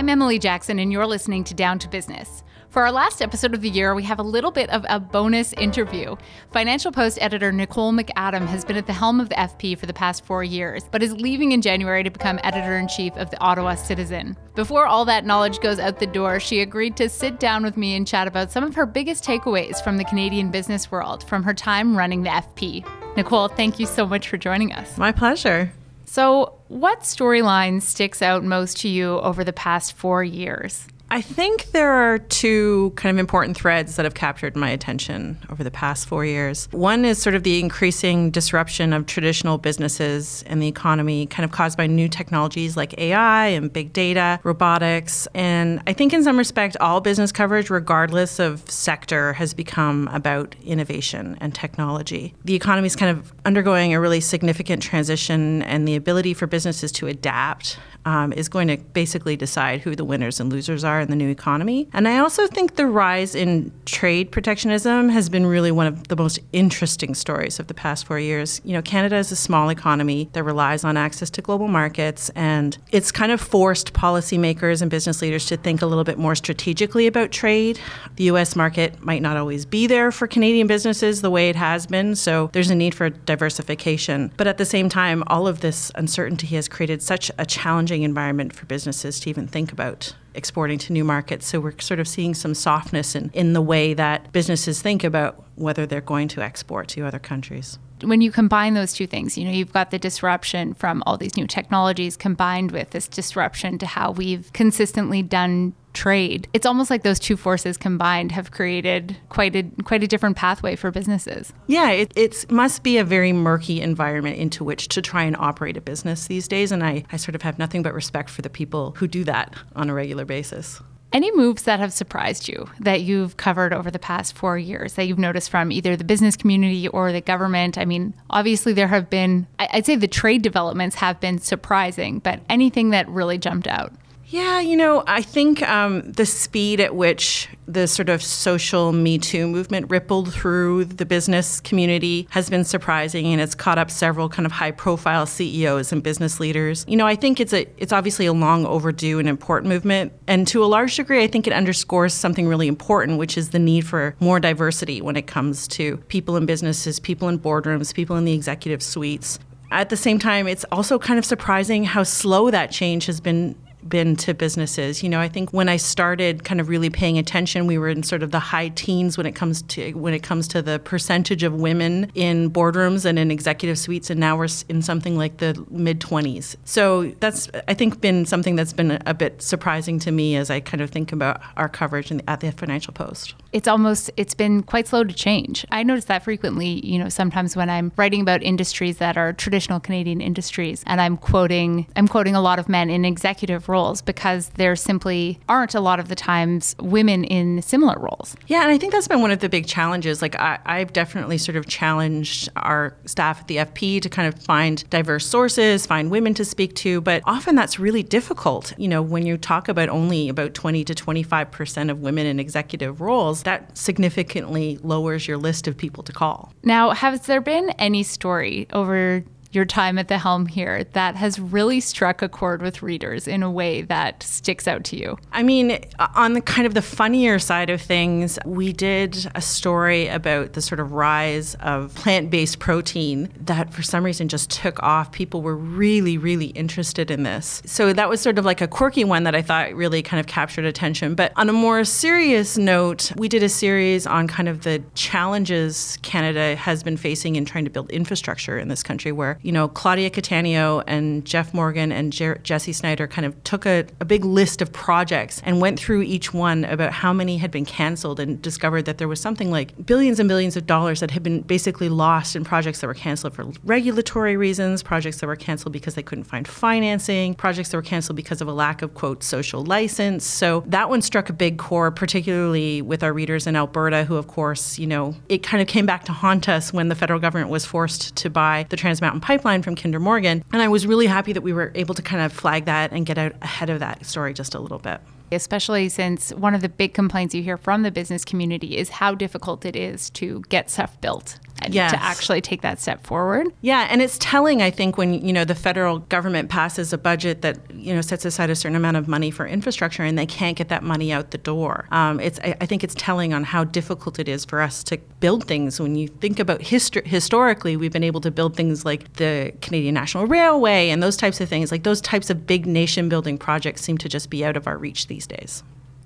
I'm Emily Jackson, and you're listening to Down to Business. For our last episode of the year, we have a little bit of a bonus interview. Financial Post editor Nicole MacAdam has been at the helm of the FP for the past four years, but is leaving in January to become editor in chief of the Ottawa Citizen. Before all that knowledge goes out the door, she agreed to sit down with me and chat about some of her biggest takeaways from the Canadian business world from her time running the FP. Nicole, thank you so much for joining us. My pleasure. So, what storyline sticks out most to you over the past four years? I think there are two kind of important threads that have captured my attention over the past four years. One is sort of the increasing disruption of traditional businesses and the economy, kind of caused by new technologies like AI and big data, robotics. And I think, in some respect, all business coverage, regardless of sector, has become about innovation and technology. The economy is kind of undergoing a really significant transition, and the ability for businesses to adapt um, is going to basically decide who the winners and losers are in the new economy. And I also think the rise in trade protectionism has been really one of the most interesting stories of the past four years. You know, Canada is a small economy that relies on access to global markets, and it's kind of forced policymakers and business leaders to think a little bit more strategically about trade. The US market might not always be there for Canadian businesses the way it has been, so there's a need for diversification. But at the same time, all of this uncertainty has created such a challenging environment for businesses to even think about exporting to new markets. So we're sort of seeing some softness in, in the way that businesses think about whether they're going to export to other countries when you combine those two things, you know, you've got the disruption from all these new technologies combined with this disruption to how we've consistently done trade. It's almost like those two forces combined have created quite a quite a different pathway for businesses. Yeah, it it's, must be a very murky environment into which to try and operate a business these days. And I, I sort of have nothing but respect for the people who do that on a regular basis. Any moves that have surprised you that you've covered over the past four years that you've noticed from either the business community or the government? I mean, obviously, there have been, I'd say the trade developments have been surprising, but anything that really jumped out? Yeah, you know, I think um, the speed at which the sort of social Me Too movement rippled through the business community has been surprising, and it's caught up several kind of high-profile CEOs and business leaders. You know, I think it's a it's obviously a long overdue and important movement, and to a large degree, I think it underscores something really important, which is the need for more diversity when it comes to people in businesses, people in boardrooms, people in the executive suites. At the same time, it's also kind of surprising how slow that change has been been to businesses. You know, I think when I started kind of really paying attention, we were in sort of the high teens when it comes to when it comes to the percentage of women in boardrooms and in executive suites, and now we're in something like the mid 20s. So that's I think been something that's been a, bit surprising to me as I kind of think about our coverage in, at the Financial Post. It's almost it's been quite slow to change. I notice that frequently. You know, sometimes when I'm writing about industries that are traditional Canadian industries, and I'm quoting I'm quoting a lot of men in executive roles because there simply aren't a lot of the times women in similar roles. Yeah, and I think that's been one of the big challenges. Like I, I've definitely sort of challenged our staff at the FP to kind of find diverse sources, find women to speak to, but often that's really difficult. You know, when you talk about only about 20 to 25 percent of women in executive roles, that significantly lowers your list of people to call. Now, has there been any story over your time at the helm here that has really struck a chord with readers in a way that sticks out to you? I mean, on the kind of the funnier side of things, we did a story about the sort of rise of plant based protein that for some reason just took off. People were really, really interested in this. So that was sort of like a quirky one that I thought really kind of captured attention. But on a more serious note, we did a series on kind of the challenges Canada has been facing in trying to build infrastructure in this country where you know, Claudia Cattaneo and Jeff Morgan and Jer- Jesse Snyder kind of took a, a big list of projects and went through each one about how many had been canceled and discovered that there was something like billions and billions of dollars that had been basically lost in projects that were canceled for regulatory reasons, projects that were canceled because they couldn't find financing, projects that were canceled because of a lack of, quote, social license. So that one struck a big chord, particularly with our readers in Alberta, who, of course, you know, it kind of came back to haunt us when the federal government was forced to buy the Trans Mountain Pipeline from Kinder Morgan. And I was really happy that we were able to kind of flag that and get out ahead of that story just a little bit especially since one of the big complaints you hear from the business community is how difficult it is to get stuff built yes. to actually take that step forward. Yeah, and it's telling I think when you know the federal government passes a budget that you know sets aside a certain amount of money for infrastructure and they can't get that money out the door. Um, it's I, I, think it's telling on how difficult it is for us to build things. When you think about history, historically, we've been able to build things like the Canadian National Railway and those types of things. Like those types of big nation building projects seem to just be out of our reach these days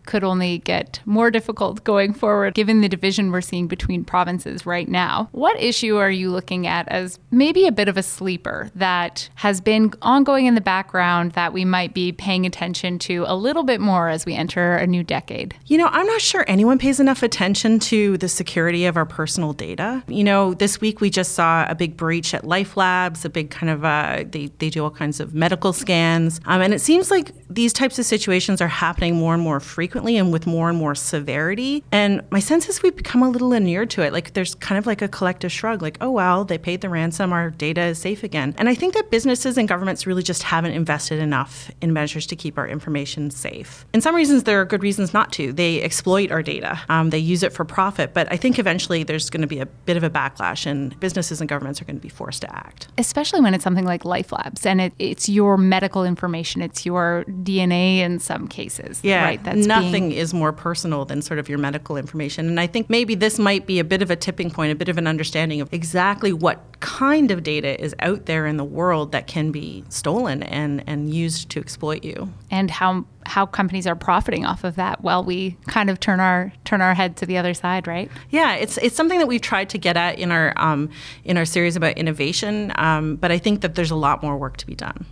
could only get more difficult going forward given the division we're seeing between provinces right now. What issue are you looking at as maybe a bit of a sleeper that has been ongoing in the background that we might be paying attention to a little bit more as we enter a new decade? You know, I'm not sure anyone pays enough attention to the security of our personal data. You know, this week we just saw a big breach at LifeLabs, a big kind of, uh, they, they do all kinds of medical scans. Um, and it seems like these types of situations are happening more and more frequently frequently and with more and more severity. And my sense is we've become a little inured to it. Like there's kind of like a collective shrug, like, oh, well, they paid the ransom, our data is safe again. And I think that businesses and governments really just haven't invested enough in measures to keep our information safe. In some reasons, there are good reasons not to. They exploit our data, um, they use it for profit. But I think eventually there's going to be a bit of a backlash, and businesses and governments are going to be forced to act. Especially when it's something like LifeLabs and it, it's your medical information, it's your DNA in some cases. Yeah, right. That's nothing being... is more personal than sort of your medical information. And I think maybe this might be a bit of a tipping point, a bit of an understanding of exactly what kind of data is out there in the world that can be stolen and, and used to exploit you. And how how companies are profiting off of that while we kind of turn our turn our head to the other side, right? Yeah, it's it's something that we've tried to get at in our um, in our series about innovation, um, but I think that there's a lot more work to be done.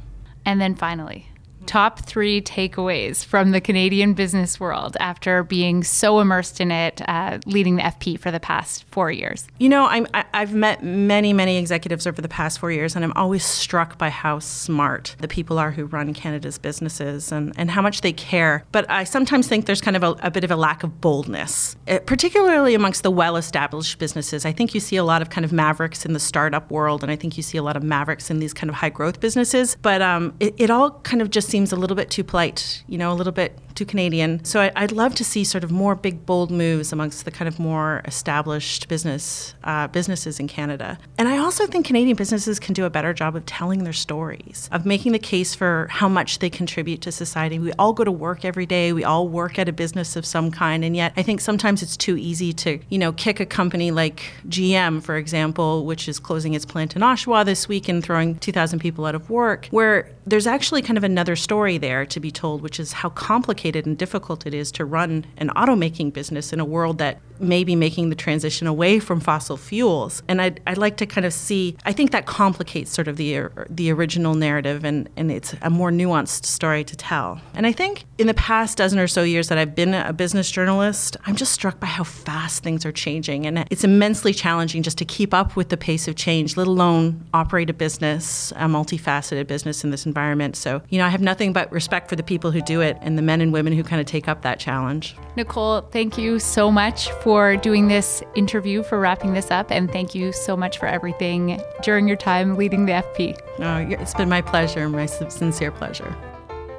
And then finally, top three takeaways from the Canadian business world after being so immersed in it, uh, leading the FP for the past four years? You know, I'm, I, have met many, many executives over the past four years, and I'm always struck by how smart the people are who run Canada's businesses and, and how much they care. But I sometimes think there's kind of a, a bit of a lack of boldness, it, uh, particularly amongst the well established businesses. I think you see a lot of kind of mavericks in the startup world, and I think you see a lot of mavericks in these kind of high growth businesses. But um, it, it all kind of just seems a little bit too polite, you know, a little bit too Canadian. So I, would love to see sort of more big, bold moves amongst the kind of more established business uh, businesses in Canada. And I also think Canadian businesses can do a better job of telling their stories, of making the case for how much they contribute to society. We all go to work every day. We all work at a business of some kind, and yet I think sometimes it's too easy to, you know, kick a company like GM, for example, which is closing its plant in Oshawa this week and throwing 2,000 people out of work, where there's actually kind of another story there to be told, which is how complicated and difficult it is to run an automaking business in a world that may be making the transition away from fossil fuels. And I'd, I'd like to kind of see, I think that complicates sort of the, the original narrative and, and it's a more nuanced story to tell. And I think in the past dozen or so years that I've been a business journalist, I'm just struck by how fast things are changing. And it's immensely challenging just to keep up with the pace of change, let alone operate a business, a multifaceted business in this environment. So, you know, I have nothing but respect for the people who do it and the men and women who kind of take up that challenge. Nicole, thank you so much for doing this interview, for wrapping this up, and thank you so much for everything during your time leading the FP. Oh, it's been my pleasure, my sincere pleasure.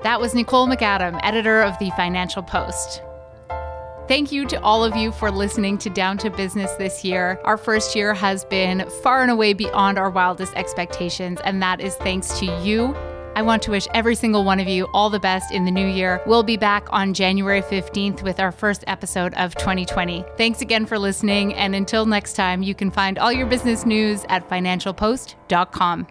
That was Nicole MacAdam, editor of the Financial Post. Thank you to all of you for listening to Down to Business this year. Our first year has been far and away beyond our wildest expectations, and that is thanks to you I want to wish every single one of you all the best in the new year. We'll be back on January 15th with our first episode of 2020. Thanks again for listening, and until next time, you can find all your business news at financialpost.com.